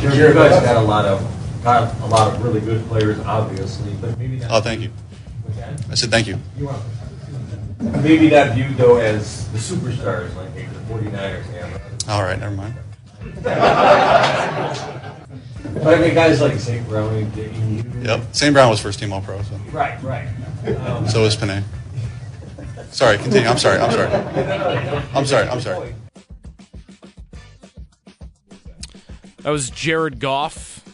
Guys got a lot of got a lot of really good players, obviously, but maybe not. Oh, thank you. I said thank you. You maybe not viewed though as the superstars like maybe the 49ers have. All right, never mind. But I mean, guys like St. Brown and. Yep. St. Brown was first team All Pro, so Right, right. Um, so was Penei. Sorry, continue. I'm sorry. I'm sorry. I'm sorry. I'm sorry. That was Jared Goff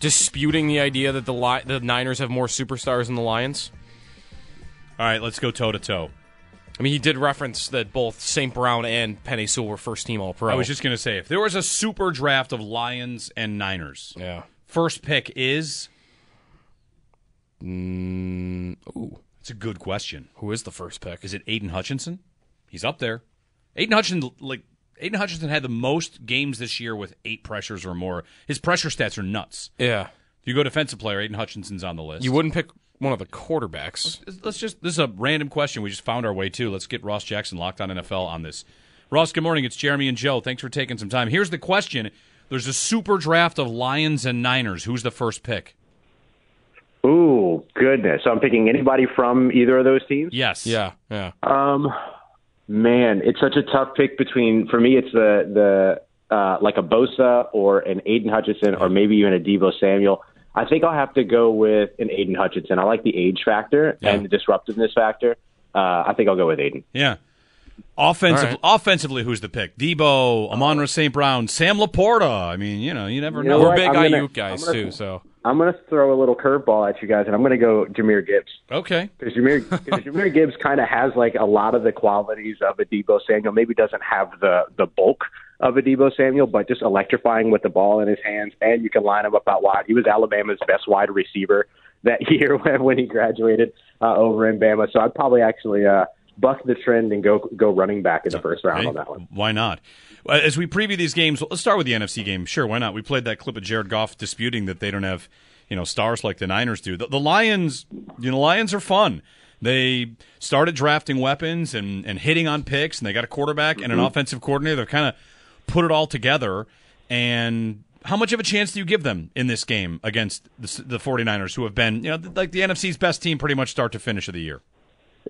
disputing the idea that the Li- the Niners have more superstars than the Lions. All right, let's go toe to toe. I mean, he did reference that both St. Brown and Penei Sewell were first team All Pro. I was just going to say if there was a super draft of Lions and Niners, yeah. first pick is. Mm, ooh, It's a good question. who is the first pick? Is it Aidan Hutchinson? He's up there. Aidan Hutchinson, like Aidan Hutchinson, had the most games this year with eight pressures or more. His pressure stats are nuts. Yeah, If you go defensive player, Aidan Hutchinson's on the list. you wouldn't pick one of the quarterbacks. Let's just. This is a random question. We just found our way to. Let's get Ross Jackson locked on NFL on this. Ross, good morning. It's Jeremy and Joe. Thanks for taking some time. Here's the question. There's a super draft of Lions and Niners. Who's the first pick? Ooh, goodness. So I'm picking anybody from either of those teams? Yes. Yeah, yeah. Um, man, it's such a tough pick between, for me, it's the, the, uh, like a Bosa or an Aidan Hutchinson or maybe even a Deebo Samuel. I think I'll have to go with an Aidan Hutchinson. I like the age factor Yeah. and the disruptiveness factor. Uh, I think I'll go with Aidan. Yeah. Offensive, All right. Offensively, who's the pick? Deebo, Amon St. Brown, Sam LaPorta. I mean, you know, you never You know. know We're what? big I'm gonna- guys gonna- too, so I'm going to throw a little curveball at you guys, and I'm going to go Jahmyr Gibbs. Okay. Because Jahmyr, 'cause Jahmyr Gibbs kind of has like a lot of the qualities of a Deebo Samuel. Maybe doesn't have the the bulk of a Deebo Samuel, but just electrifying with the ball in his hands, and you can line him up out wide. He was Alabama's best wide receiver that year when, when he graduated uh, over in Bama. So I'd probably actually uh, buck the trend and go go running back in the first round Hey, on that one. Why not? As we preview these games, let's start with the NFC game. Sure, why not? We played that clip of Jared Goff disputing that they don't have, you know, stars like the Niners do. The, the Lions, you know, Lions are fun. They started drafting weapons and, and hitting on picks, and they got a quarterback and an mm-hmm. offensive coordinator. They've kind of put it all together. And how much of a chance do you give them in this game against the, the 49ers, who have been, you know, like the NFC's best team pretty much start to finish of the year?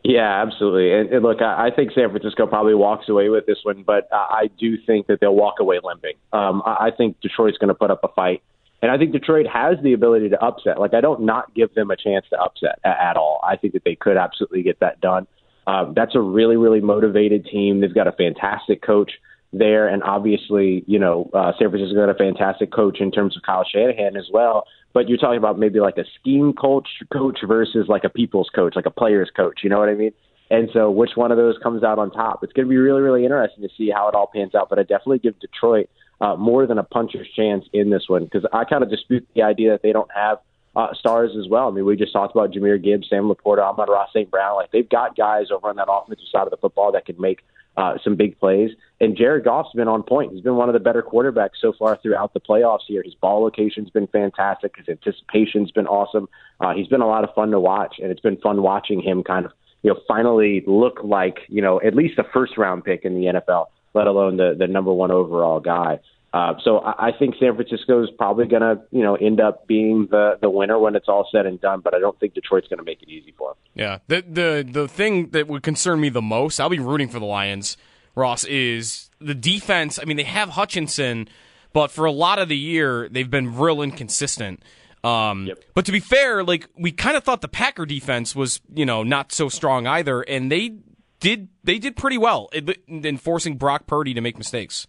Yeah, absolutely. And, and look, I, I think San Francisco probably walks away with this one, but I, I do think that they'll walk away limping. Um, I, I think Detroit's going to put up a fight, and I think Detroit has the ability to upset. Like I don't not give them a chance to upset at, at all. I think that they could absolutely get that done. Um, that's a really, really motivated team. They've got a fantastic coach there, and obviously, you know, uh, San Francisco got a fantastic coach in terms of Kyle Shanahan as well. But you're talking about maybe like a scheme coach coach versus like a people's coach, like a player's coach. You know what I mean? And so, which one of those comes out on top? It's going to be really, really interesting to see how it all pans out. But I definitely give Detroit uh, more than a puncher's chance in this one because I kind of dispute the idea that they don't have uh, stars as well. I mean, we just talked about Jahmyr Gibbs, Sam LaPorta, Ahmad Ross St. Brown. Like they've got guys over on that offensive side of the football that can make uh, some big plays. And Jared Goff's been on point. He's been one of the better quarterbacks so far throughout the playoffs here. His ball location's been fantastic. His anticipation's been awesome. Uh, he's been a lot of fun to watch, and it's been fun watching him kind of, you know, finally look like, you know, at least a first round pick in the NFL, let alone the, the number one overall guy. Uh, so I, I think San Francisco is probably going to, you know, end up being the the winner when it's all said and done. But I don't think Detroit's going to make it easy for them. Yeah. The the the thing that would concern me the most, I'll be rooting for the Lions Ross, is the defense. I mean, they have Hutchinson, but for a lot of the year, they've been real inconsistent. Um, Yep. But to be fair, like we kind of thought the Packer defense was, you know, not so strong either, and they did they did pretty well in, in forcing Brock Purdy to make mistakes.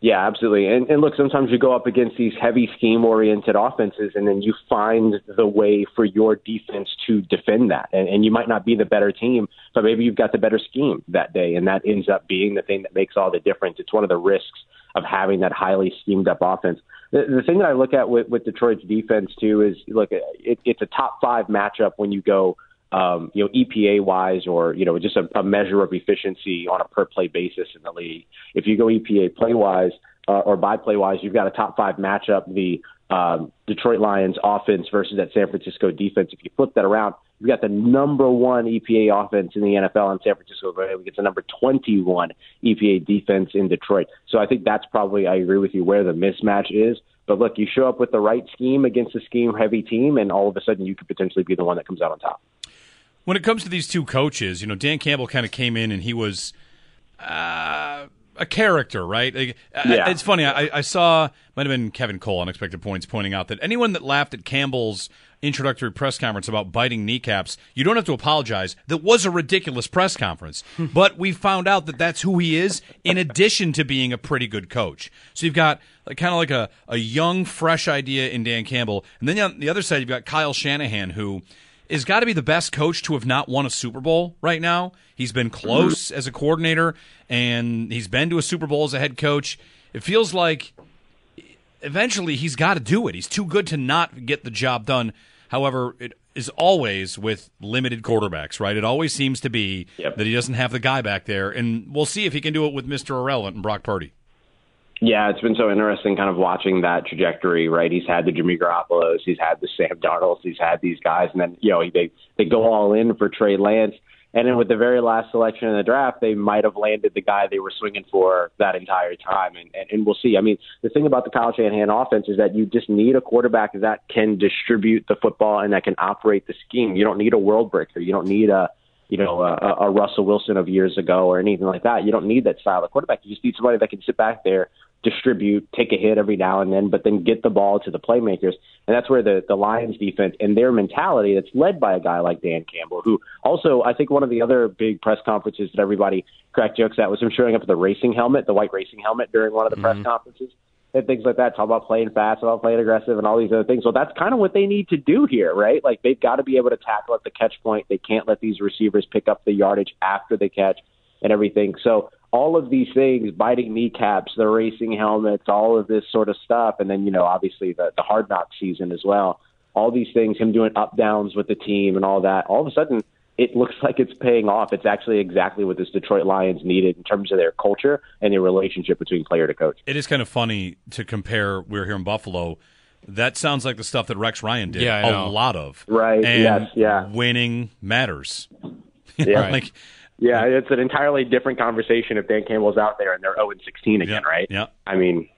Yeah, absolutely. And, and look, sometimes you go up against these heavy scheme oriented offenses, and then you find the way for your defense to defend that. And, and you might not be the better team, but maybe you've got the better scheme that day, and that ends up being the thing that makes all the difference. It's one of the risks of having that highly schemed up offense. The, the thing that I look at with, with Detroit's defense, too, is look, it, it's a top five matchup when you go um, you know, EPA wise or, you know, just a, a measure of efficiency on a per play basis in the league. If you go EPA play wise uh, or by play wise, you've got a top five matchup, the um, Detroit Lions offense versus that San Francisco defense. If you flip that around, you've got the number one EPA offense in the NFL in San Francisco. We get the number 21 EPA defense in Detroit. So I think that's probably, I agree with you, where the mismatch is. But look, you show up with the right scheme against a scheme heavy team, and all of a sudden you could potentially be the one that comes out on top. When it comes to these two coaches, you know, Dan Campbell kind of came in and he was uh, a character, right? Like, I- it's funny. I, I saw might have been Kevin Cole, unexpected points, pointing out that anyone that laughed at Campbell's introductory press conference about biting kneecaps, you don't have to apologize. That was a ridiculous press conference, but we found out that that's who he is. In addition to being a pretty good coach, so you've got like, kind of like a a young, fresh idea in Dan Campbell, and then on the other side you've got Kyle Shanahan, who is got to be the best coach to have not won a Super Bowl right now. He's been close as a coordinator, and he's been to a Super Bowl as a head coach. It feels like eventually he's got to do it. He's too good to not get the job done. However, it is always with limited quarterbacks, right? It always seems to be Yep. that he doesn't have the guy back there, and we'll see if he can do it with Mr. Irrelevant and Brock Purdy. Yeah, it's been so interesting kind of watching that trajectory, right? He's had the Jimmy Garoppolo's, he's had the Sam Darnolds, he's had these guys, and then, you know, they, they go all in for Trey Lance. And then with the very last selection in the draft, they might have landed the guy they were swinging for that entire time. And, and, and we'll see. I mean, the thing about the Kyle Shanahan offense is that you just need a quarterback that can distribute the football and that can operate the scheme. You don't need a world breaker. You don't need a, you know, a, a Russell Wilson of years ago or anything like that. You don't need that style of quarterback. You just need somebody that can sit back there, distribute, take a hit every now and then, but then get the ball to the playmakers. And that's where the, the Lions defense and their mentality that's led by a guy like Dan Campbell, who also, I think one of the other big press conferences that everybody cracked jokes at was him showing up with the racing helmet, the white racing helmet during one of the press mm-hmm. conferences and things like that. Talk about playing fast, about playing aggressive, and all these other things. Well, that's kind of what they need to do here, right? Like they've got to be able to tackle at the catch point. They can't let these receivers pick up the yardage after they catch and everything. So all of these things, biting kneecaps, the racing helmets, all of this sort of stuff, and then you know obviously the the hard knock season as well. All these things, him doing up downs with the team and all that. All of a sudden, it looks like it's paying off. It's actually exactly what this Detroit Lions needed in terms of their culture and their relationship between player to coach. It is kind of funny to compare. We're here in Buffalo. That sounds like the stuff that Rex Ryan did Yeah, I a know. lot of. Right, And yes, yeah. Winning matters. Yeah. like Yeah, it's an entirely different conversation if Dan Campbell's out there and they're 0 16 again, Yeah, right? yeah. I mean,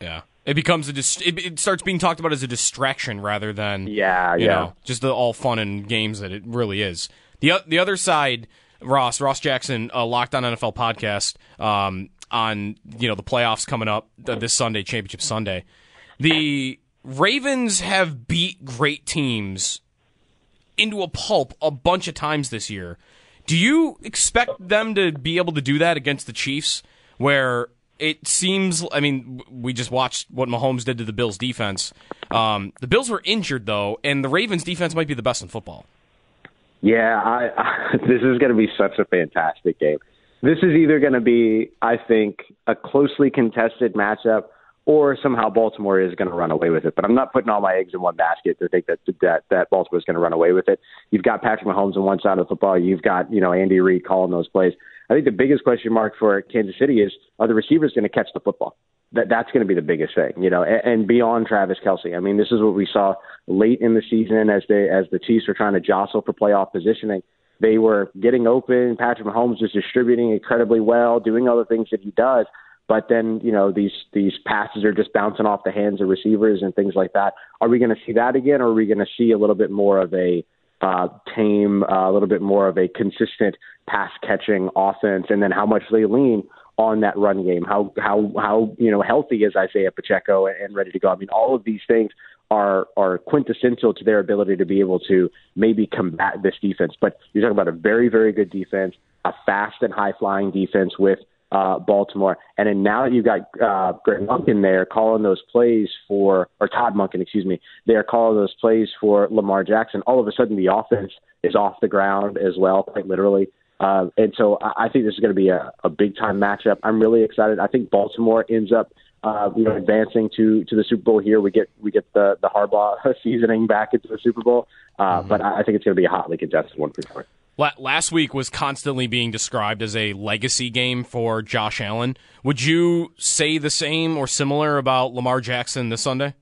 Yeah, it becomes a dis- it, it starts being talked about as a distraction rather than yeah, you yeah. know just the all fun and games that it really is. the The other side, Ross Ross Jackson, a Locked On NFL podcast um, on you know the playoffs coming up th- this Sunday, Championship Sunday. The Ravens have beat great teams into a pulp a bunch of times this year. Do you expect them to be able to do that against the Chiefs, where it seems? I mean, we just watched what Mahomes did to the Bills' defense. Um, the Bills were injured though, and the Ravens' defense might be the best in football. Yeah, I, I, this is going to be such a fantastic game. This is either going to be, I think, a closely contested matchup, or somehow Baltimore is going to run away with it. But I'm not putting all my eggs in one basket to think that that that Baltimore is going to run away with it. You've got Patrick Mahomes on one side of the football. You've got you know Andy Reid calling those plays. I think the biggest question mark for Kansas City is are the receivers going to catch the football? That that's going to be the biggest thing, you know, and, and beyond Travis Kelce. I mean, this is what we saw late in the season as they as the Chiefs were trying to jostle for playoff positioning. They were getting open. Patrick Mahomes was distributing incredibly well, doing all the things that he does. But then, you know, these these passes are just bouncing off the hands of receivers and things like that. Are we going to see that again, or are we going to see a little bit more of a uh, tame, uh, a little bit more of a consistent pass catching offense, and then how much they lean on that run game. How how how you know healthy is Isaiah Pacheco and, and ready to go? I mean, all of these things are are quintessential to their ability to be able to maybe combat this defense. But you're talking about a very very good defense, a fast and high flying defense with uh, Baltimore. And then now that you've got uh, Greg Monken there calling those plays for, or Todd Monken, excuse me, they're calling those plays for Lamar Jackson. All of a sudden, the offense is off the ground as well, quite literally. Uh, and so I think this is going to be a, a big time matchup. I'm really excited. I think Baltimore ends up, uh, you know, advancing to to the Super Bowl here. We get we get the the Harbaugh seasoning back into the Super Bowl, uh, mm-hmm. but I think it's going to be a hotly contested one for sure. Last week was constantly being described as a legacy game for Josh Allen. Would you say the same or similar about Lamar Jackson this Sunday?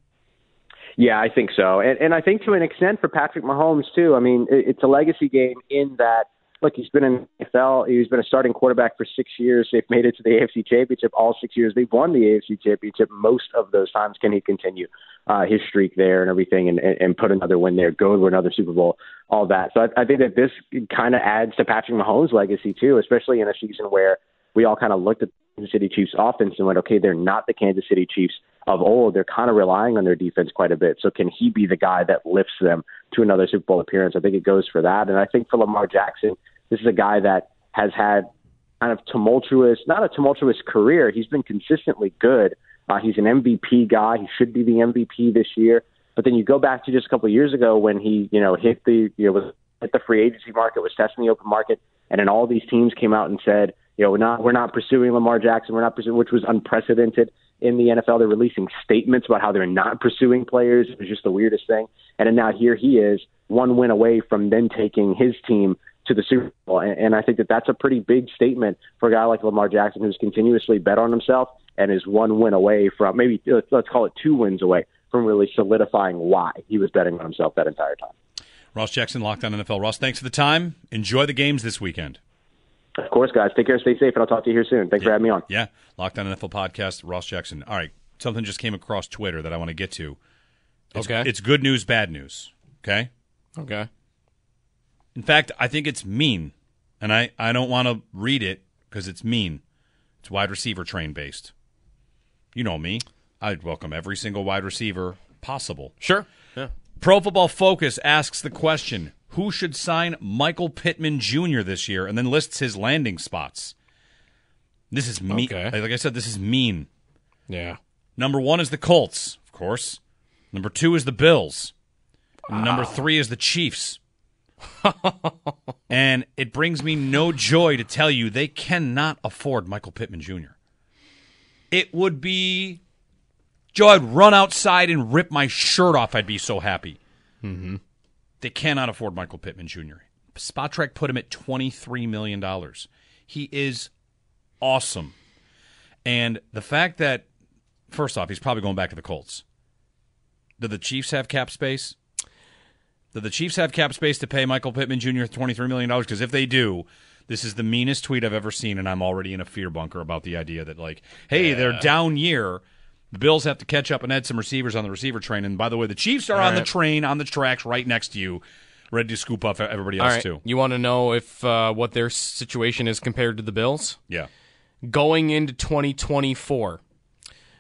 Yeah, I think so, and and I think to an extent for Patrick Mahomes too. I mean, it's a legacy game in that look, he's been in the NFL. He's been a starting quarterback for six years. They've made it to the AFC Championship all six years. They've won the AFC Championship most of those times. Can he continue uh, his streak there and everything, and, and, and put another win there, go to another Super Bowl, all that? So I, I think that this kind of adds to Patrick Mahomes' legacy too, especially in a season where we all kind of looked at the City Chiefs offense and went, okay, they're not the Kansas City Chiefs of old. They're kind of relying on their defense quite a bit. So can he be the guy that lifts them to another Super Bowl appearance? I think it goes for that. And I think for Lamar Jackson, this is a guy that has had kind of tumultuous, not a tumultuous career. He's been consistently good. Uh, he's an MVP guy. He should be the MVP this year. But then you go back to just a couple of years ago when he, you know, hit the, you know, was hit the free agency market, was testing the open market, and then all these teams came out and said, you know, we're not we're not pursuing Lamar Jackson. We're not pursuing, which was unprecedented in the NFL. They're releasing statements about how they're not pursuing players. It was just the weirdest thing. And now here he is, one win away from then taking his team to the Super Bowl. And, and I think that that's a pretty big statement for a guy like Lamar Jackson, who's continuously bet on himself and is one win away from maybe let's, call it two wins away from really solidifying why he was betting on himself that entire time. Ross Jackson, Locked On NFL. Ross, thanks for the time. Enjoy the games this weekend. Of course, guys. Take care, stay safe, and I'll talk to you here soon. Thanks yeah. for having me on. Yeah, Locked On NFL podcast. Ross Jackson. All right, something just came across Twitter that I want to get to. It's, okay, it's good news, bad news. Okay. Okay. In fact, I think it's mean, and I, I don't want to read it because it's mean. It's wide receiver train based. You know me. I'd welcome every single wide receiver possible. Sure. Yeah. Pro Football Focus asks the question who should sign Michael Pittman Jr. this year and then lists his landing spots. This is mean. Okay. Like I said, this is mean. Yeah. Number one is the Colts, of course. Number two is the Bills. Wow. Number three is the Chiefs. and it brings me no joy to tell you they cannot afford Michael Pittman Jr. It would be Joe, I'd run outside and rip my shirt off. I'd be so happy. Mm-hmm. They cannot afford Michael Pittman Jr. Spotrac put him at $23 million. He is awesome. And the fact that, first off, he's probably going back to the Colts. Do the Chiefs have cap space? Do the Chiefs have cap space to pay Michael Pittman Jr. $23 million? Because if they do, this is the meanest tweet I've ever seen, and I'm already in a fear bunker about the idea that, like, hey, yeah. they're down year. The Bills have to catch up and add some receivers on the receiver train. And by the way, the Chiefs are All on right. the train, on the tracks right next to you, ready to scoop up everybody else, too. You want to know if uh, what their situation is compared to the Bills? Yeah. Going into 2024,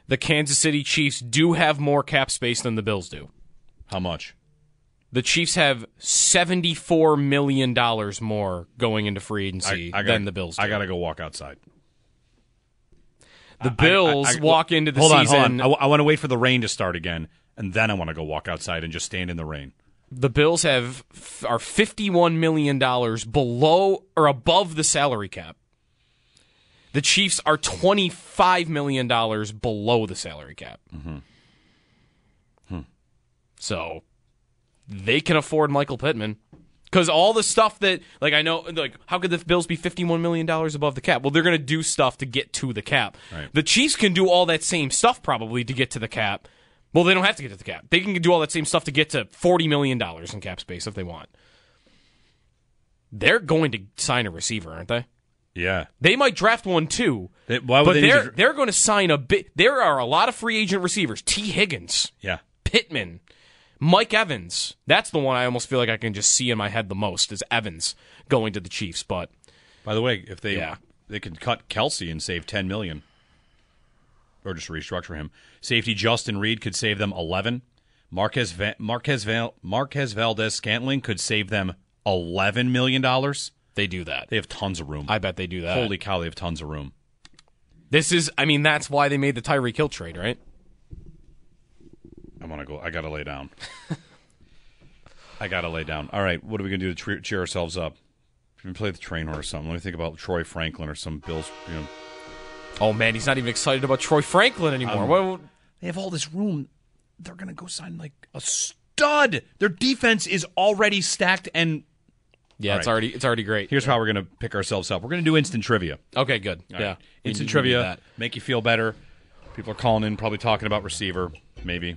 the Kansas City Chiefs do have more cap space than the Bills do. How much? The Chiefs have seventy-four million dollars more going into free agency I, I gotta, than the Bills. Do. I got to go walk outside. The Bills I, walk into the hold season. On, hold on. I want to wait for the rain to start again, and then I want to go walk outside and just stand in the rain. The Bills have are fifty-one million dollars below or above the salary cap. The Chiefs are twenty-five million dollars below the salary cap. Mm-hmm. Hmm. So they can afford Michael Pittman. Because all the stuff that, like, I know, like, how could the Bills be $51 million above the cap? Well, they're going to do stuff to get to the cap. Right. The Chiefs can do all that same stuff probably to get to the cap. Well, they don't have to get to the cap. They can do all that same stuff to get to $40 million in cap space if they want. They're going to sign a receiver, aren't they? Yeah. They might draft one too. They, why would but they they're, to... they're going to sign a bit. There are a lot of free agent receivers. Tee Higgins. Yeah. Pittman. Mike Evans. That's the one I almost feel like I can just see in my head the most is Evans going to the Chiefs. But By the way, if they Yeah. they could cut Kelce and save ten million, or just restructure him. Safety Justin Reid could save them eleven. Marquez Va- Marquez Val- Marquez Valdes-Scantling could save them eleven million dollars. they do that. They have tons of room. I bet they do that. Holy cow, they have tons of room. This is, I mean, that's why they made the Tyreek Hill trade, right? I want to go. I got to lay down. I got to lay down. All right, what are we gonna do to tre- cheer ourselves up? Should we play the train or something? Let me think about Troy Franklin or some Bills. You know, Oh man, he's not even excited about Troy Franklin anymore. Um, Well, they have all this room. They're gonna go sign like a stud. Their defense is already stacked. And yeah, all it's right. already it's already great. here's how we're gonna pick ourselves up. We're gonna do instant trivia. Okay, good. All yeah, right. Instant need- we need trivia. Make you feel better. People are calling in, probably talking about receiver. Maybe.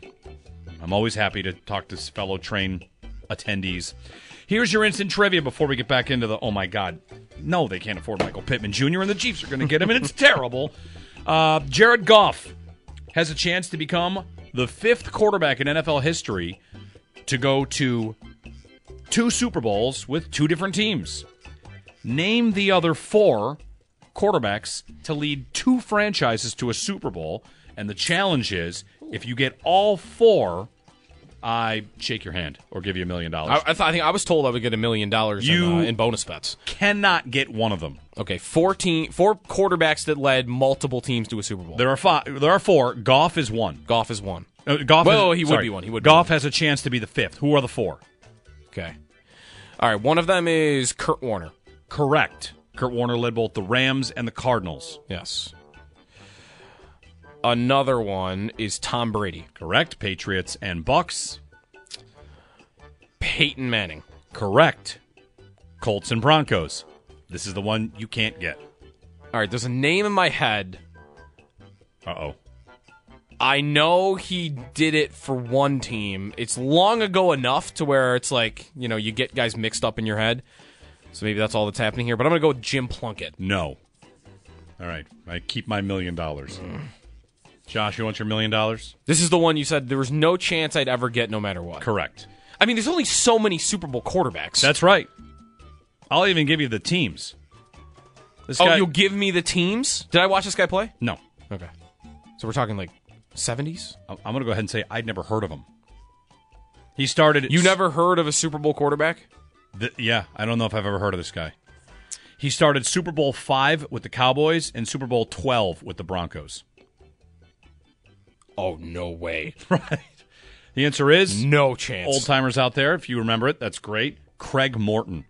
I'm always happy to talk to fellow train attendees. Here's your instant trivia before we get back into the. Oh my God, no, they can't afford Michael Pittman Jr. and the Chiefs are going to get him, and it's terrible. Uh, Jared Goff has a chance to become the fifth quarterback in NFL history to go to two Super Bowls with two different teams. Name the other four quarterbacks to lead two franchises to a Super Bowl. And the challenge is if you get all four, I shake your hand or give you a million dollars. I, I, th- I think I was told I would get a million dollars in, You- uh, in bonus bets. Cannot get one of them. Okay, four team, four quarterbacks that led multiple teams to a Super Bowl. There are five. There are four. Goff is one. Goff is one. Uh, Goff. Well, is, he would sorry. be one. He would be Goff has a chance to be the fifth. Who are the four? Okay. All right, one of them is Kurt Warner. Correct. Kurt Warner led both the Rams and the Cardinals. Yes. Another one is Tom Brady. Correct. Patriots and Bucs. Peyton Manning. Correct. Colts and Broncos. This is the one you can't get. All right, there's a name in my head. Uh oh. I know he did it for one team. It's long ago enough to where it's like, you know, you get guys mixed up in your head. So maybe that's all that's happening here. But I'm going to go with Jim Plunkett. No. All right. I keep my million dollars. Josh, you want your million dollars? This is the one you said there was no chance I'd ever get no matter what. Correct. I mean, there's only so many Super Bowl quarterbacks. That's right. I'll even give you the teams. This oh, guy, you'll give me the teams? Did I watch this guy play? no. Okay. So we're talking like 70s? I'm going to go ahead and say I'd never heard of him. He started. You never heard of a Super Bowl quarterback? Th- yeah, I don't know if I've ever heard of this guy. He started Super Bowl five with the Cowboys and Super Bowl twelve with the Broncos. Oh, no way. Right. The answer is No chance. old timers out there. If you remember it, that's great. Craig Morton.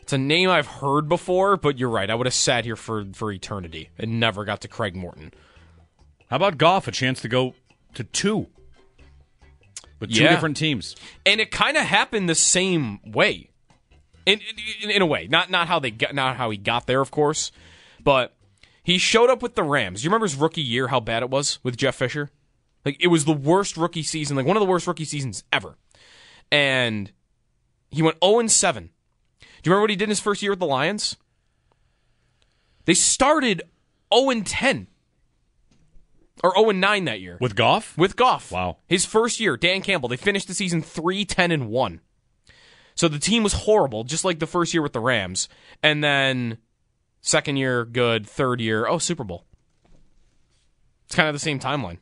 It's a name I've heard before, but you're right. I would have sat here for, for eternity and never got to Craig Morton. How about Goff? A chance to go to two with two Yeah. different teams. And it kind of happened the same way. In, in, in a way, not not how they got, not how he got there, of course, but he showed up with the Rams. You remember his rookie year? How bad it was with Jeff Fisher. Like it was the worst rookie season, like one of the worst rookie seasons ever. And he went 0 7. Do you remember what he did in his first year with the Lions? They started 0 10. Or 0 9 that year. With Goff? With Goff. Wow. His first year, Dan Campbell, they finished the season 3 10 and 1. So the team was horrible, just like the first year with the Rams. And then second year, good. Third year, oh, Super Bowl. It's kind of the same timeline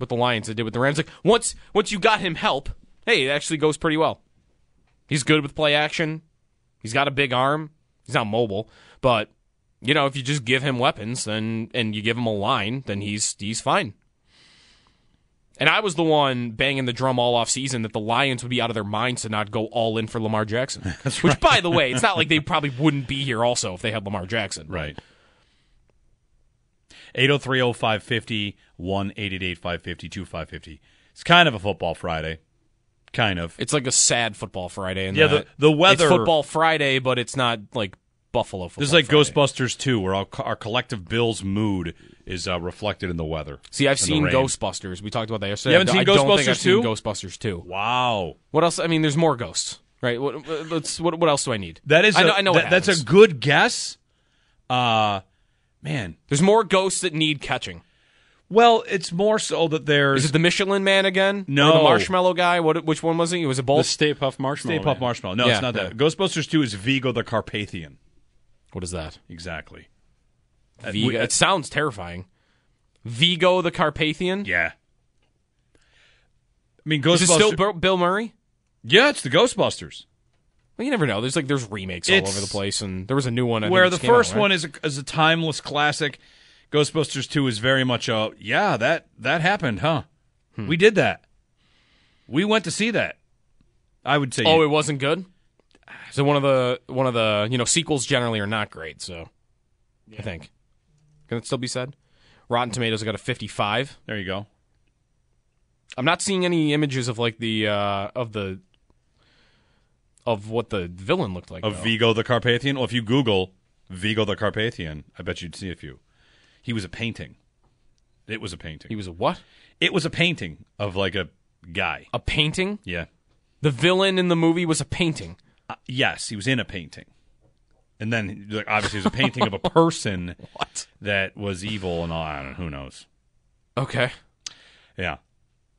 with the Lions that did with the Rams. Like once once you got him help, hey, it actually goes pretty well. He's good with play action. He's got a big arm. He's not mobile, but you know, if you just give him weapons then and you give him a line, then he's he's fine. And I was the one banging the drum all off season that the Lions would be out of their minds to not go all in for Lamar Jackson. Which, by the way, it's not like they probably wouldn't be here also if they had Lamar Jackson. Right. 803 0550 1 550 2550. It's kind of a football Friday. Kind of. It's like a sad football Friday. And Yeah, the- the weather- It's football Friday, but it's not like Buffalo football. This is like Friday. Ghostbusters 2, where our, our collective Bills mood is uh, reflected in the weather. See, I've seen. Ghostbusters. We talked about that yesterday. You haven't I seen don't Ghostbusters I've 2? Ghostbusters two. Wow. What else? I mean, there's more ghosts, right? What, let's. What, what else do I need? That is I a, know. I know that- what that's a good guess. Uh man, There's more ghosts that need catching. Well, it's more so that there's Is it the Michelin Man again? No. Or the Marshmallow guy. What? Which one was he? Was it The both? Stay Puft Marshmallow. Stay Puft Man. Marshmallow. No, Yeah, it's not that. Ghostbusters 2 is Vigo the Carpathian. what is that? Exactly. Vigo. it sounds terrifying. Vigo the Carpathian. Yeah. I mean, Ghostbusters. Is it still Ghostbusters. Bill- Bill Murray? yeah, it's the Ghostbusters. Well, you never know. There's like there's remakes all It's- over the place, and there was a new one. I where that the just came out, first right? one is a, is a timeless classic. Ghostbusters 2 is very much a yeah, that that happened, huh? Hmm. We did that. We went to see that. I would say Oh, it wasn't good. So one of the one of the you know sequels generally are not great. So I think can it still be said? Rotten Tomatoes got a 55. there you go. I'm not seeing any images of like the uh of the of what the villain looked like. Of though. Vigo the Carpathian. Well, if you Google Vigo the Carpathian, I bet you'd see a few. He was a painting. It was a painting. He was a what? It was a painting of like a guy. A painting? Yeah. The villain in the movie was a painting. Uh, yes, he was in a painting. And then like, obviously it was a painting of a person that was evil and all. I don't know. Who knows? Okay. Yeah.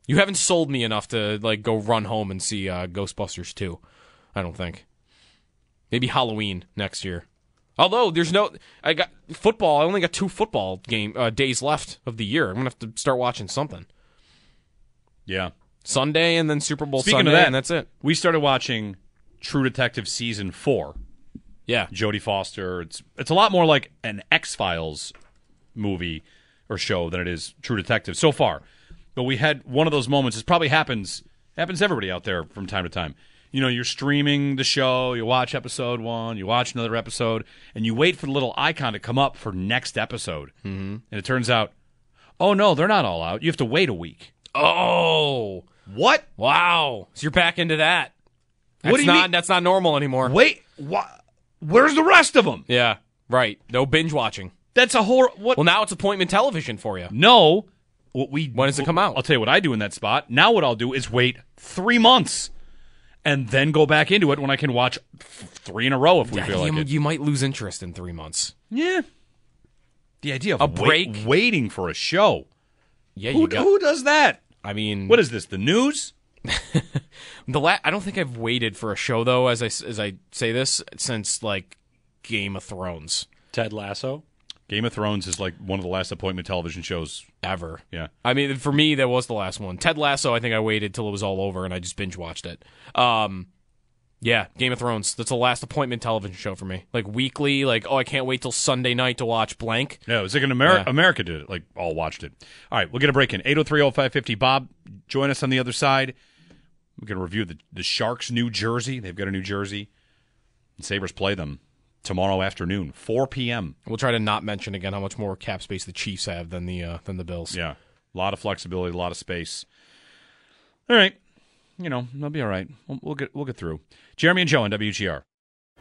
You haven't sold me enough to like go run home and see uh, Ghostbusters 2. I don't think. Maybe Halloween next year. Although there's no, I got football. I only got two football game uh, days left of the year. I'm gonna have to start watching something. Yeah. Sunday and then Super Bowl Speaking Sunday, of that, and that's it. We started watching True Detective season four. Yeah, Jodie Foster. It's it's a lot more like an X Files movie or show than it is True Detective so far. But we had one of those moments. This probably happens happens to everybody out there from time to time. You know, you're streaming the show, you watch episode one, you watch another episode, and you wait for the little icon to come up for next episode. Mm-hmm. And it turns out, oh no, they're not all out. You have to wait a week. Oh, What? wow! So you're back into that. That's What do you not mean? that's not normal anymore. Wait, what? Where's the rest of them? Yeah, right. No binge watching. That's a whole. What? Well, now it's appointment television for you. No. What we When does it come out? I'll tell you what I do in that spot. Now what I'll do is wait three months, and then go back into it when I can watch f- three in a row if we feel you, like it. you might lose interest in three months. yeah. The idea of A wait- break? waiting for a show. Yeah, Who, you got. who does that? I mean, What is this? The news? the la- I don't think I've waited for a show though, as I s- as I say this, since like Game of Thrones Ted Lasso. Game of Thrones is like one of the last appointment television shows. ever. Yeah. I mean, for me, that was the last one. Ted Lasso, I think I waited till it was all over and I just binge watched it. Um, yeah, Game of Thrones. That's the last appointment television show for me. Like weekly, like oh, I can't wait till Sunday night to watch blank. Yeah, it was like an Ameri- Yeah. America did it. Like all watched it. All right, we'll get a break in. 803-0550. Bob, join us on the other side. We're going to review the, the Sharks' new jersey. They've got a new jersey. And Sabres play them tomorrow afternoon, 4 p.m. We'll try to not mention again how much more cap space the Chiefs have than the uh, than the Bills. Yeah, a lot of flexibility, a lot of space. All right, you know they'll be all right. We'll, we'll get we'll get through. Jeremy and Joe on WGR.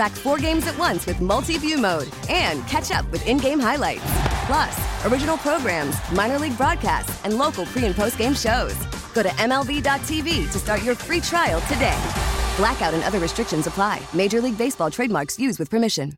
Track four games at once with multi view mode and catch up with in game highlights. Plus, original programs, minor league broadcasts, and local pre and post game shows. Go to MLB.tv to start your free trial today. Blackout and other restrictions apply. Major League Baseball trademarks used with permission.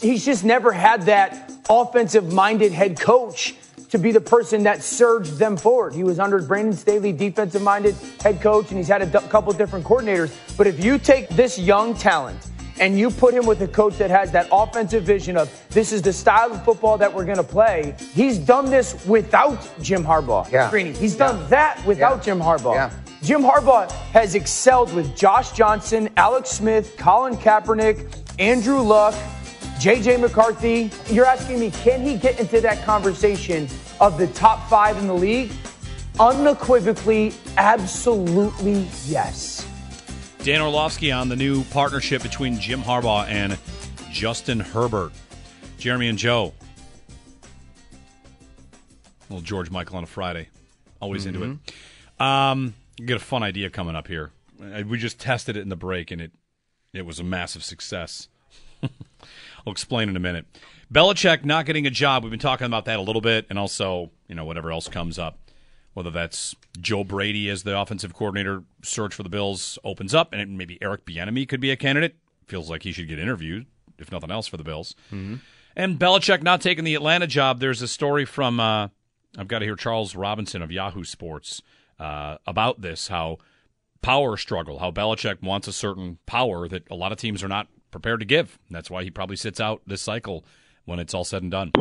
he's just never had that offensive minded head coach to be the person that surged them forward. He was under Brandon Staley, defensive minded head coach, and he's had a d- couple different coordinators. But if you take this young talent and you put him with a coach that has that offensive vision of this is the style of football that we're going to play, he's done this without Jim Harbaugh. Yeah. Greeny. He's done that without Yeah. Jim Harbaugh. Yeah. Jim Harbaugh has excelled with Josh Johnson, Alex Smith, Colin Kaepernick, Andrew Luck, JJ McCarthy, you're asking me, can he get into that conversation of the top five in the league? Unequivocally, absolutely yes. Dan Orlovsky on the new partnership between Jim Harbaugh and Justin Herbert. Jeremy and Joe. Little George Michael on a Friday. Always into it. Um, get a fun idea coming up here. Uh, We just tested it in the break, and it it was a massive success. I'll explain in a minute. Belichick not getting a job. We've been talking about that a little bit, and also you know whatever else comes up, whether that's Joe Brady as the offensive coordinator search for the Bills opens up, and maybe Eric Bieniemy could be a candidate. Feels like he should get interviewed, if nothing else, for the Bills. And Belichick not taking the Atlanta job. There's a story from uh, I've got to hear Charles Robinson of Yahoo Sports uh, about this. How power struggle. How Belichick wants a certain power that a lot of teams are not prepared to give. That's why he probably sits out this cycle when it's all said and done.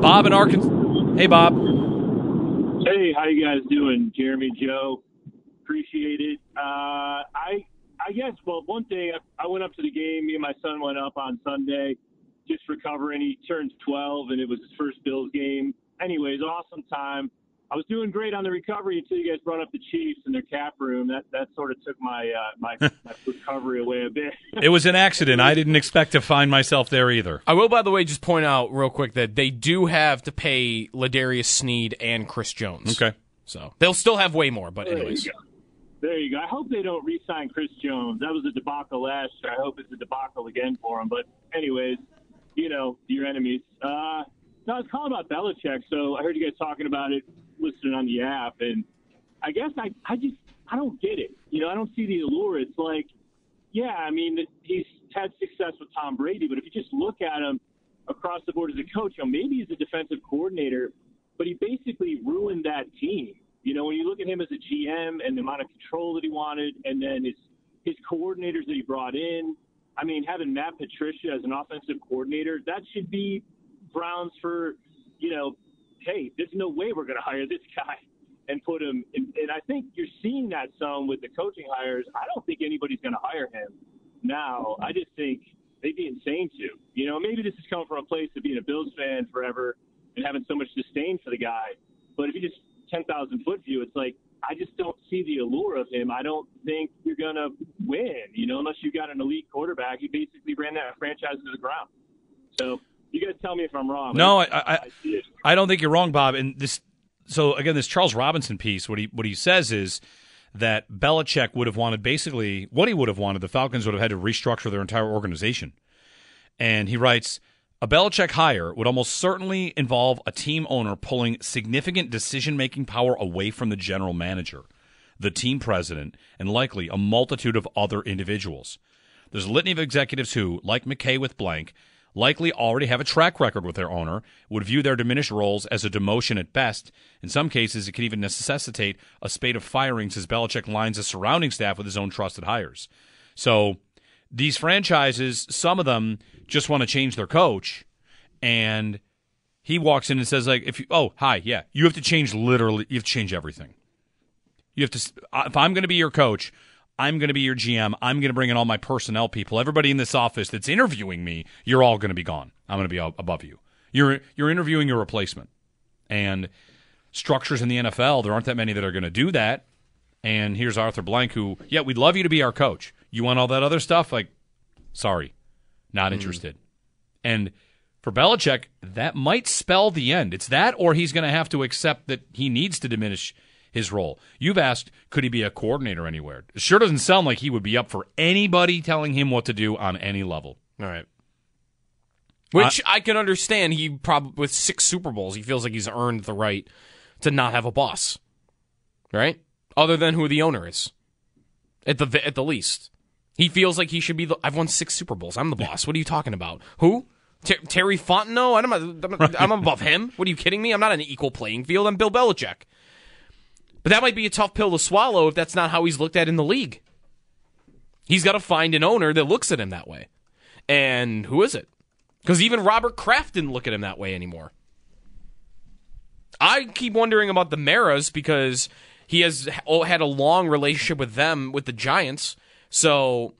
Bob in Arkansas. Hey, Bob. Hey, how you guys doing, Jeremy, Joe? Appreciate it. Uh, I I guess well, one thing I, I went up to the game. Me and my son went up on Sunday, just recovering. He turns 12, and it was his first Bills game. Anyways, awesome time. I was doing great on the recovery until you guys brought up the Chiefs and their cap room. That that sort of took my uh, my, my recovery away a bit. It was an accident. I didn't expect to find myself there either. I will, by the way, just point out real quick that they do have to pay L'Jarius Sneed and Chris Jones. Okay. So they'll still have way more, but There you anyways. go. There you go. I hope they don't re-sign Chris Jones. That was a debacle last year. I hope it's a debacle again for him. But anyways, you know your enemies. Uh, no, I was calling about Belichick. So I heard you guys talking about it, listening on the app, and I guess I, I just I don't get it. You know, I don't see the allure. It's like, yeah, I mean, he's had success with Tom Brady, but if you just look at him across the board as a coach, you know, maybe he's a defensive coordinator, but he basically ruined that team. You know, when you look at him as a GM and the amount of control that he wanted, and then his his coordinators that he brought in. I mean, having Matt Patricia as an offensive coordinator, that should be grounds for, you know, hey, there's no way we're going to hire this guy and put him. In, and I think you're seeing that some with the coaching hires. I don't think anybody's going to hire him now. I just think they'd be insane to. You know, maybe this is coming from a place of being a Bills fan forever and having so much disdain for the guy. But if you just 10,000 foot view, it's like, I just don't see the allure of him. I don't think you're going to win, you know, unless you've got an elite quarterback. He basically ran that franchise to the ground. So you guys tell me if I'm wrong. No, I, but I. I don't think you're wrong, Bob. And this, so again, this Charles Robinson piece, what he what he says is that Belichick would have wanted basically what he would have wanted. The Falcons would have had to restructure their entire organization. And he writes, a Belichick hire would almost certainly involve a team owner pulling significant decision making power away from the general manager, the team president, and likely a multitude of other individuals. There's a litany of executives who, like McKay with blank, likely already have a track record with their owner, would view their diminished roles as a demotion at best. In some cases, it could even necessitate a spate of firings as Belichick lines the surrounding staff with his own trusted hires. So these franchises, some of them just want to change their coach, and he walks in and says, like, if you, oh, hi, yeah, you have to change literally, you have to change everything. You have to, if I'm going to be your coach, I'm going to be your GM. I'm going to bring in all my personnel people. Everybody in this office that's interviewing me, you're all going to be gone. I'm going to be above you. You're you're interviewing your replacement. And structures in the NFL, there aren't that many that are going to do that. And here's Arthur Blank, who, yeah, we'd love you to be our coach. You want all that other stuff? Like, sorry, not hmm. interested. And for Belichick, that might spell the end. It's that, or he's going to have to accept that he needs to diminish his role. You've asked, could he be a coordinator anywhere? It sure doesn't sound like he would be up for anybody telling him what to do on any level. All right. Which I can understand. He probably with six Super Bowls, he feels like he's earned the right to not have a boss, right? Other than who the owner is, at the at the least, he feels like he should be. the I've won six Super Bowls. I'm the boss. What are you talking about? Who? Ter- Terry Fontenot? I'm, I'm, I'm above him. What are you kidding me? I'm not an equal playing field. I'm Bill Belichick. But that might be a tough pill to swallow if that's not how he's looked at in the league. He's got to find an owner that looks at him that way. And who is it? Because even Robert Kraft didn't look at him that way anymore. I keep wondering about the Maras because he has had a long relationship with them, with the Giants. So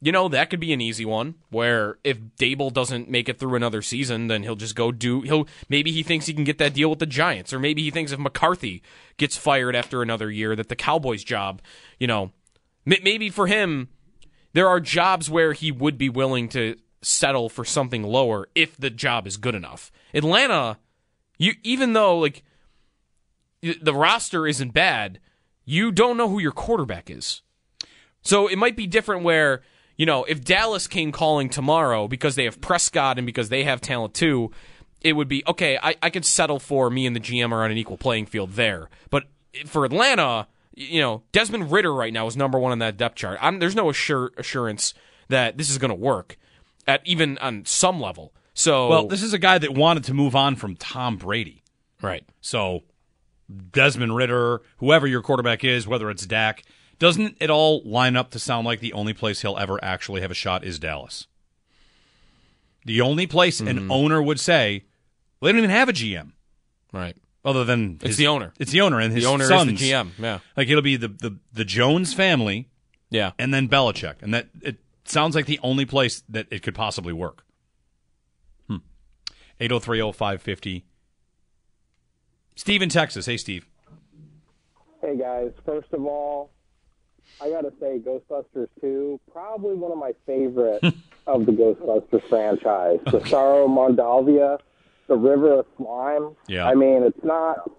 you know, that could be an easy one where if Daboll doesn't make it through another season, then he'll just go do he'll maybe he thinks he can get that deal with the Giants or maybe he thinks if McCarthy gets fired after another year that the Cowboys job, you know, maybe for him there are jobs where he would be willing to settle for something lower if the job is good enough. Atlanta, you even though like the roster isn't bad, you don't know who your quarterback is. So it might be different where you know, if Dallas came calling tomorrow because they have Prescott and because they have talent too, it would be okay. I, I could settle for me and the GM are on an equal playing field there. But for Atlanta, you know, Desmond Ridder right now is number one on that depth chart. I'm, there's no assure, assurance that this is going to work at even on some level. So, well, this is a guy that wanted to move on from Tom Brady, right? So, Desmond Ridder, whoever your quarterback is, whether it's Dak, doesn't it all line up to sound like the only place he'll ever actually have a shot is Dallas? The only place mm-hmm. an owner would say, well, they don't even have a GM. Right. Other than his, it's the owner. It's the owner and his the owner sons. Is the GM. Yeah. Like it'll be the, the, the Jones family. Yeah. And then Belichick. And that it sounds like the only place that it could possibly work. Hmm. 8030550. Steve in Texas. Hey, Steve. Hey, guys. First of all, I got to say, Ghostbusters 2, probably one of my favorite of the Ghostbusters franchise. The Sorrow Moldavia, the River of Slime. Yeah. I mean, it's not,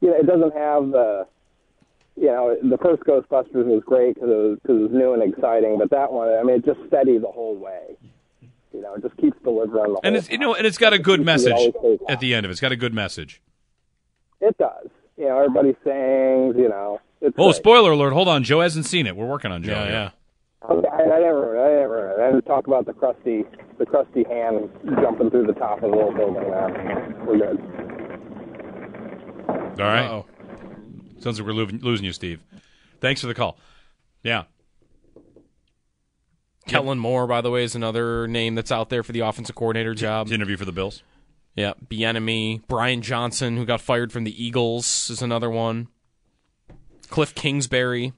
you know, it doesn't have the, you know, the first Ghostbusters was great because it, was, cause it was new and exciting, but that one, I mean, it just steady the whole way. You know, it just keeps delivering the and it's, time. you know, and it's got a good message at the end of it. It's got a good message. It does. You know, everybody sings, you know. It's oh, great. spoiler alert! Hold on, Joe hasn't seen it. We're working on Joe. Yeah, yeah. Okay, I, I never, I never, I didn't talk about the crusty, the crusty hand jumping through the top of the little building. There, we're good. All right. Uh-oh. Sounds like we're losing, losing you, Steve. Thanks for the call. Yeah. Kellen Moore, by the way, is another name that's out there for the offensive coordinator job. To interview for the Bills. Yeah, Bieniemy, Brian Johnson, who got fired from the Eagles, is another one. Cliff Kingsbury.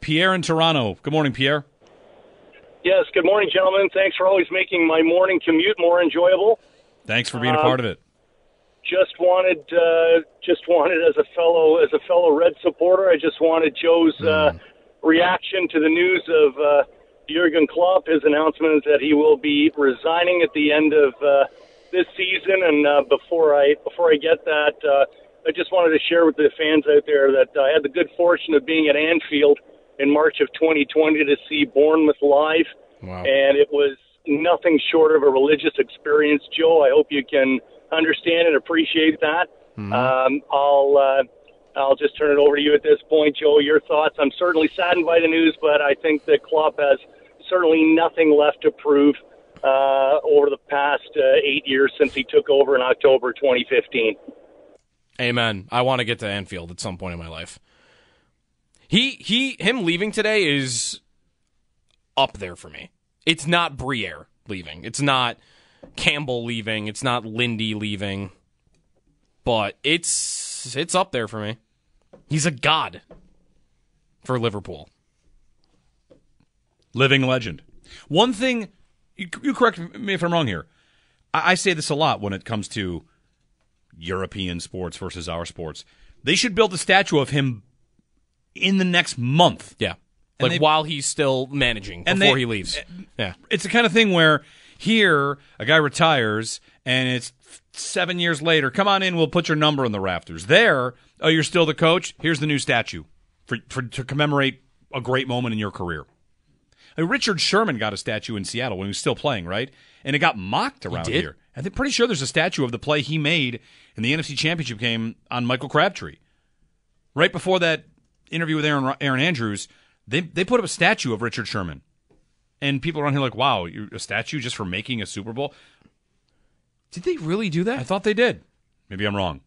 Pierre in Toronto. Good morning, Pierre. Yes, good morning, gentlemen. Thanks for always making my morning commute more enjoyable. Thanks for being a part of it. Just wanted, uh, just wanted as a fellow as a fellow Red supporter, I just wanted Joe's uh, reaction to the news of uh, Jurgen Klopp. His announcement is that he will be resigning at the end of uh, this season. And uh, before I before I get that, uh, I just wanted to share with the fans out there that I had the good fortune of being at Anfield in March of 2020 to see Bournemouth live, wow. and it was nothing short of a religious experience. Joe, I hope you can understand and appreciate that. Mm-hmm. Um, I'll uh, I'll just turn it over to you at this point, Joe. Your thoughts? I'm certainly saddened by the news, but I think the club has certainly nothing left to prove uh, over the past uh, eight years since he took over in October 2015. Amen. I want to get to Anfield at some point in my life. He he him leaving today is up there for me. It's not Briere leaving. It's not Campbell leaving. It's not Lindy leaving. But it's it's up there for me. He's a god for Liverpool. Living legend. One thing, you, you correct me if I'm wrong here. I, I say this a lot when it comes to European sports versus our sports. They should build a statue of him in the next month. Yeah. And like they- while he's still managing And before they- he leaves. Eh, yeah. It's the kind of thing where here a guy retires and it's seven years later. Come on in, we'll put your number on the rafters. There, oh, you're still the coach. Here's the new statue for, for to commemorate a great moment in your career. Richard Sherman got a statue in Seattle when he was still playing, right? And it got mocked around did? here. I'm pretty sure there's a statue of the play he made in the NFC Championship game on Michael Crabtree. Right before that interview with Erin Erin Andrews, they they put up a statue of Richard Sherman, and people around here like, "Wow, a statue just for making a Super Bowl?" Did they really do that? I thought they did. Maybe I'm wrong.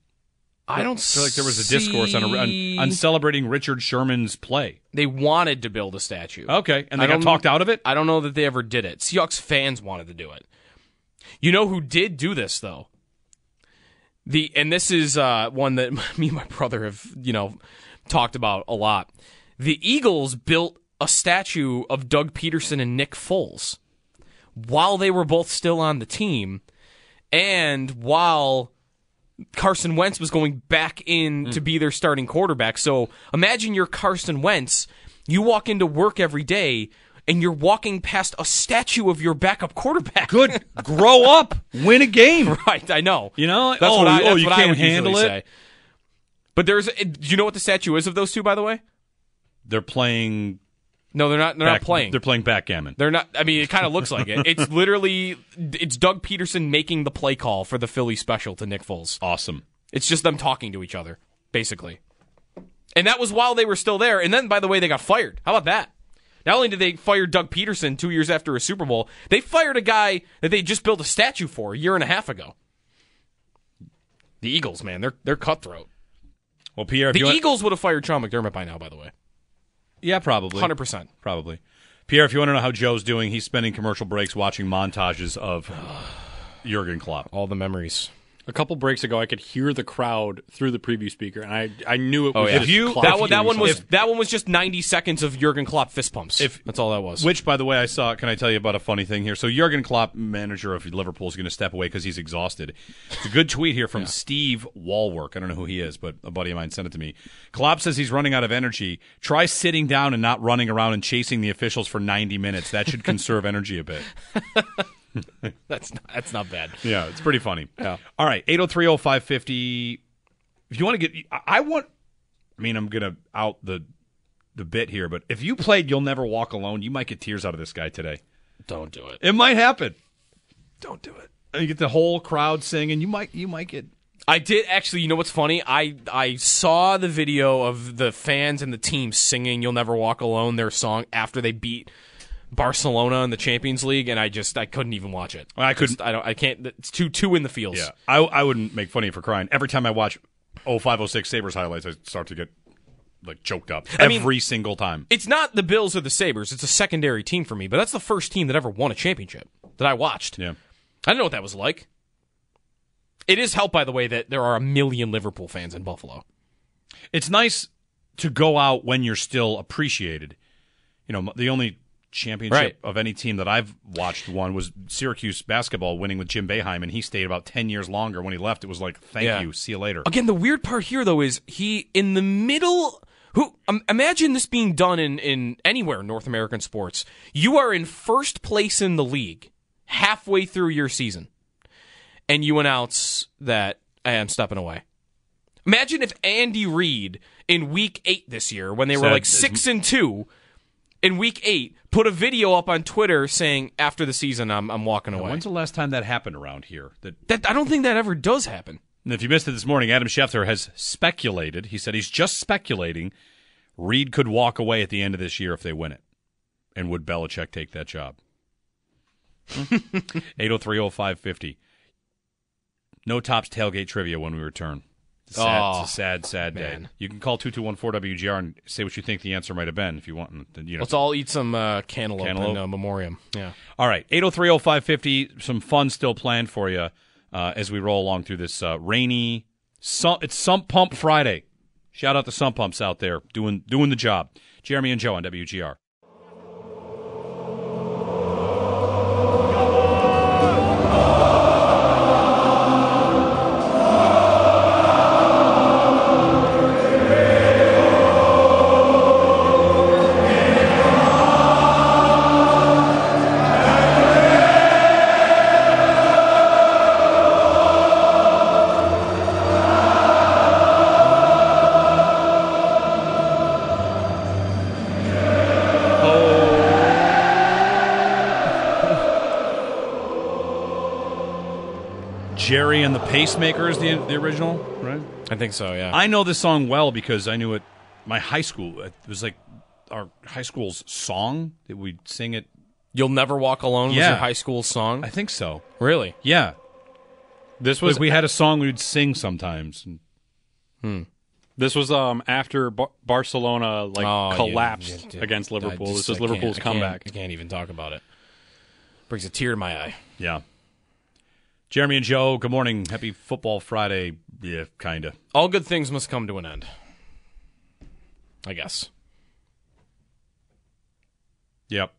I don't feel like there was a discourse on, a, on on celebrating Richard Sherman's play. They wanted to build a statue. Okay, and they I got talked out of it. I don't know that they ever did it. Seahawks fans wanted to do it. You know who did do this though? The and this is uh, one that me and my brother have you know talked about a lot. The Eagles built a statue of Doug Pederson and Nick Foles while they were both still on the team and while Carson Wentz was going back in to be their starting quarterback. So imagine you're Carson Wentz. You walk into work every day and you're walking past a statue of your backup quarterback. Good. Grow up. Win a game. right, I know. You know? That's oh, oh what I, oh, you can't would handle it? say. But there's, eh, do you know what the statue is of those two, by the way? They're playing. No, they're not. They're back- not playing. They're playing backgammon. They're not. I mean, it kind of looks like it. It's literally it's Doug Pederson making the play call for the Philly special to Nick Foles. Awesome. It's just them talking to each other, basically. And that was while they were still there. And then, by the way, they got fired. How about that? Not only did they fire Doug Pederson two years after a Super Bowl, they fired a guy that they just built a statue for a year and a half ago. The Eagles, man, they're they're cutthroat. Well, Pierre, if the Eagles would have fired Sean McDermott by now. By the way, Yeah, probably. 100%. Probably. Pierre, if you want to know how Joe's doing, he's spending commercial breaks watching montages of Jurgen Klopp. All the memories. A couple breaks ago, I could hear the crowd through the preview speaker, and I I knew it Oh was yeah, just Klopp that one that one was something. that one was just ninety seconds of Jurgen Klopp fist pumps. If that's all that was. Which, by the way, I saw. Can I tell you about a funny thing here? So Jurgen Klopp, manager of Liverpool, is going to step away because he's exhausted. It's a good tweet here from Steve Walwork. I don't know who he is, but a buddy of mine sent it to me. Klopp says he's running out of energy. Try sitting down and not running around and chasing the officials for 90 minutes. That should conserve energy a bit. that's not, that's not bad. Yeah, it's pretty funny. Yeah. All right, 8030550. If you want to get I- I want I mean, I'm going to out the the bit here, but if you played You'll Never Walk Alone, you might get tears out of this guy today. Don't do it. It might happen. Don't do it. Uh, you get the whole crowd singing, you might you might get I did actually. You know what's funny? I I saw the video of the fans and the team singing "You'll Never Walk Alone" their song after they beat Barcelona in the Champions League, and I just I couldn't even watch it. I couldn't- Just- I don't. I can't. It's too two in the fields. Yeah. I I wouldn't make fun of you for crying. Every time I watch 0506 Sabres highlights, I start to get like choked up. I mean- Every single time. It's not the Bills or the Sabres. It's a secondary team for me, but that's the first team that ever won a championship that I watched. Yeah. I don't know what that was like. It is helped, by the way, that there are a million Liverpool fans in Buffalo. It's nice to go out when you're still appreciated. You know, the only championship Right. of any team that I've watched won was Syracuse basketball winning with Jim Boeheim, and he stayed about 10 years longer. When he left, it was like, thank Yeah. you, see you later. Again, the weird part here though is he in the middle. Who um, imagine this being done in in anywhere in North American sports? You are in first place in the league halfway through your season, and you announce that "Hey, I'm stepping away. Imagine if Andy Reid in Week Eight this year, when they were like six and two, in Week Eight, put a video up on Twitter saying after the season I'm I'm walking away. When's the last time that happened around here? That That I don't think that ever does happen. And if you missed it this morning, Adam Schefter has speculated. He said he's just speculating. Reid could walk away at the end of this year if they win it. And would Belichick take that job? 8030550. No tops tailgate trivia when we return. It's a sad, Oh, it's a sad, sad day. You can call 2214WGR and say what you think the answer might have been if you want. You know, Let's all eat some uh, cantaloupe, Cantaloupe. in uh, memoriam. Yeah. all right, 8030550. Some fun still planned for you uh, as we roll along through this uh, rainy. Sump, it's Sump Pump Friday. Shout out to Sump Pumps out there doing doing the job. Jeremy and Joe on WGR. Gerry and the Pacemakers, the the original, right? I think so. Yeah. I know this song well because I knew it. My high school, it was like our high school's song that we'd sing it. You'll never walk alone was Yeah. your high school song. I think so. Really? Yeah, This was like we had a song we'd sing sometimes. This was um after Bar- Barcelona like Oh, you- collapsed you- against Liverpool. just- this was I can't- Liverpool's I can't- comeback. I can't even talk about it. Brings a tear to my eye. Yeah. Jeremy and Joe, good morning. Happy Football Friday. Yeah, kinda. All good things must come to an end. I guess. Yep.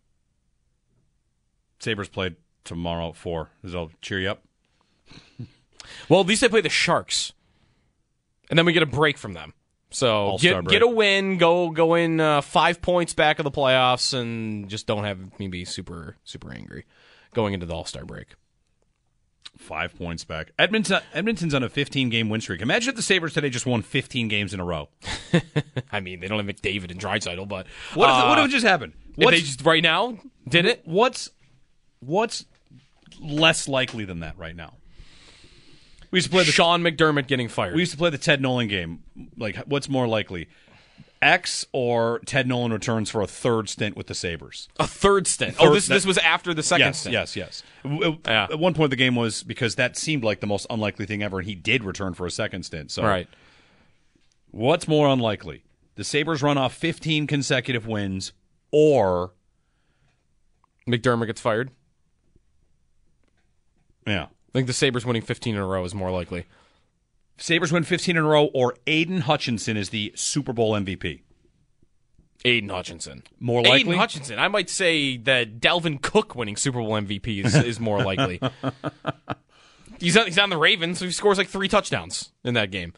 Sabres played tomorrow at four. Does that cheer you up? Well, at least they play the Sharks, and then we get a break from them. So get break. get a win, go go in uh, five points back of the playoffs, and just don't have me be super super angry going into the All Star break. Five points back. Edmonton, Edmonton's on a 15 game win streak. Imagine if the Sabres today just won 15 games in a row. I mean, they don't have McDavid and Draisaitl, but What if, uh, what if it just happened? if they just right now did it? What's what's less likely than that right now? We used to play the Sean McDermott getting fired. We used to play the Ted Nolan game. Like, what's more likely? X or Ted Nolan returns for a third stint with the Sabres. a third stint. Oh, third- oh, this that- this was after the second yes, stint. Yes, yes, W- At one point, the game was because that seemed like the most unlikely thing ever, and he did return for a second stint. So, Right. what's more unlikely? The Sabres run off 15 consecutive wins, or McDermott gets fired. yeah, I think the Sabres winning 15 in a row is more likely. Sabres win 15 in a row, or Aidan Hutchinson is the Super Bowl MVP. Aidan Hutchinson. More likely? Aidan Hutchinson. I might say that Dalvin Cook winning Super Bowl MVP is, is more likely. he's on, he's on the Ravens, so he scores like three touchdowns in that game.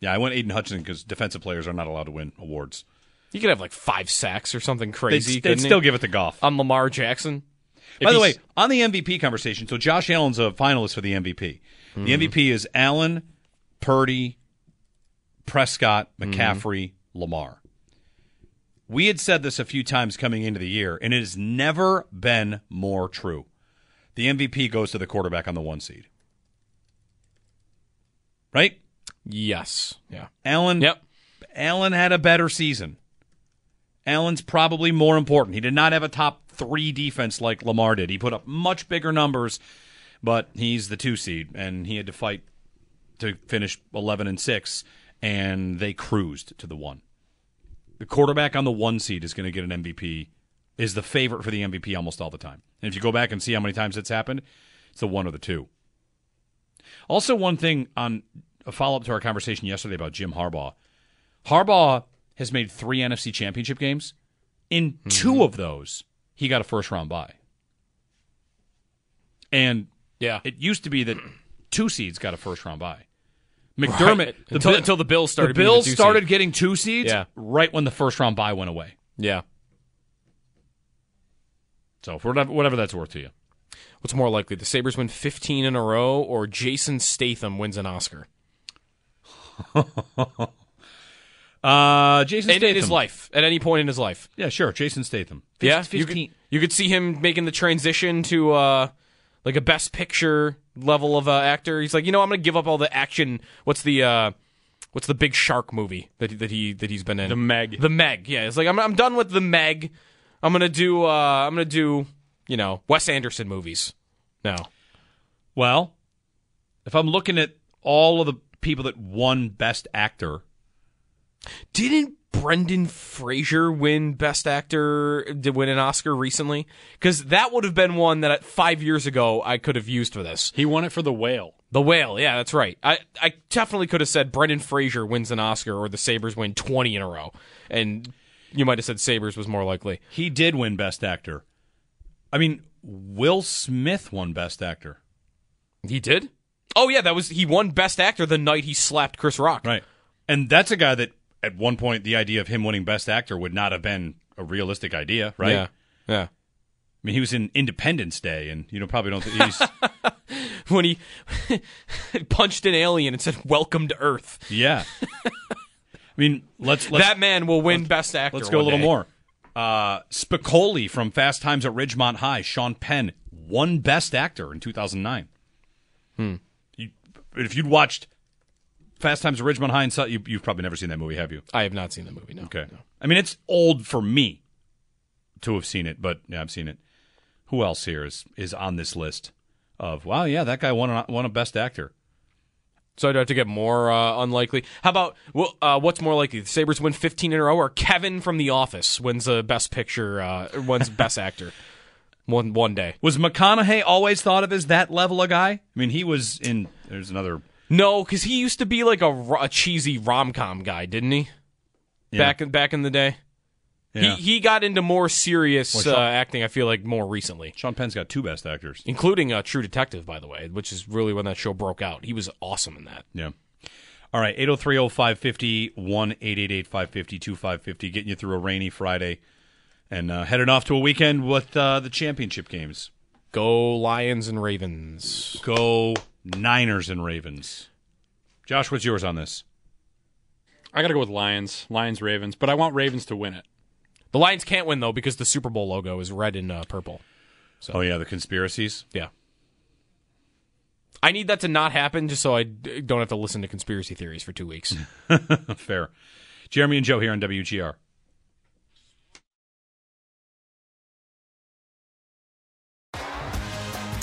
Yeah, I went Aidan Hutchinson because defensive players are not allowed to win awards. He could have like five sacks or something crazy. they'd he? still give it to Goff. on Lamar Jackson. If By the way, on the MVP conversation, so Josh Allen's a finalist for the MVP. Mm-hmm. The MVP is Allen, Purdy, Prescott, Mm-hmm. McCaffrey, Lamar. We had said this a few times coming into the year, and it has never been more true. The MVP goes to the quarterback on the one seed. Right? yes, yeah, Allen yep. Allen had a better season. Allen's probably more important. He did not have a top three defense like Lamar did. He put up much bigger numbers, but he's the two seed, and he had to fight to finish eleven and six, and they cruised to the one. The quarterback on the one seed is going to get an MVP. Is the favorite for the MVP almost all the time. And if you go back and see how many times it's happened, it's the one or the two. Also, one thing on a follow up to our conversation yesterday about Jim Harbaugh. Harbaugh has made three NFC championship games. In two mm-hmm. of those, he got a first round bye. And Yeah. it used to be that two seeds got a first round bye. McDermott Right. Until- Bi- until the Bills started The the Bills two seed. started getting two seeds Yeah. right when the first round bye went away. Yeah. So for whatever, whatever that's worth to you. What's more likely, the Sabres win 15 in a row, or Jason Statham wins an Oscar? Uh, Jason Statham. in his life, at any point in his life. Yeah, sure. Jason Statham. Yeah, you 15. could, you could see him making the transition to uh, like a Best Picture level of uh, actor. He's like, you know, I'm going to give up all the action. What's the uh, what's the big shark movie that that he that he's been in? The Meg. The Meg. Yeah, it's like I'm I'm done with the Meg. I'm gonna do uh, I'm gonna do you know Wes Anderson movies now. Well, if I'm looking at all of the people that won Best Actor, Didn't Brendan Fraser win Best Actor? Did win an Oscar recently? Because that would have been one that five years ago I could have used for this. He won it for The Whale. The Whale, yeah, that's right. I, I definitely could have said Brendan Fraser wins an Oscar or the Sabres win 20 in a row. And you might have said Sabres was more likely. he did win Best Actor. I mean, Will Smith won Best Actor. He did? Oh, yeah, that was he won Best Actor the night he slapped Chris Rock. Right. And that's a guy that at one point the idea of him winning Best Actor would not have been a realistic idea, right? Yeah. Yeah. I mean, he was in Independence Day, and you know probably don't. Think he's When he punched an alien and said, Welcome to Earth. yeah. I mean, let's, let's that man will win Best Actor. Let's go a little day. more. Uh, Spicoli from Fast Times at Ridgemont High, Sean Penn, won Best Actor in 2009. Hmm. You, if you'd watched Fast Times at Ridgemont High, and you, you've probably never seen that movie, have you? I have not seen the movie, no. Okay. I mean, it's old for me to have seen it, but yeah, I've seen it. Who else here is, is on this list of, wow, yeah, that guy won a, won a Best Actor? So I'd have to get more uh, unlikely. How about well, uh, what's more likely? The Sabres win 15 in a row, or Kevin from The Office wins the Best Picture, uh, wins Best Actor one one day. Was McConaughey always thought of as that level of guy? I mean, he was in. There's another. No, because he used to be like a, a cheesy rom com guy, didn't he? Yeah. Back in back in the day. Yeah. He he got into more serious Well, Sean- uh, acting. I feel like more recently, Sean Penn's got two best actors. including uh, True Detective, by the way, which is really when that show broke out. He was awesome in that. Yeah. All right, 803 550 1 888 550 2550, getting you through a rainy Friday and uh, heading off to a weekend with uh, the championship games. Go Lions and Ravens. Go Niners and Ravens. Josh, what's yours on this? I got to go with Lions, Lions, Ravens, but I want Ravens to win it. The Lions can't win though because the Super Bowl logo is red and uh, purple. Oh, yeah, the conspiracies? Yeah. I need that to not happen just so I don't have to listen to conspiracy theories for two weeks. Fair. Jeremy and Joe here on WGR.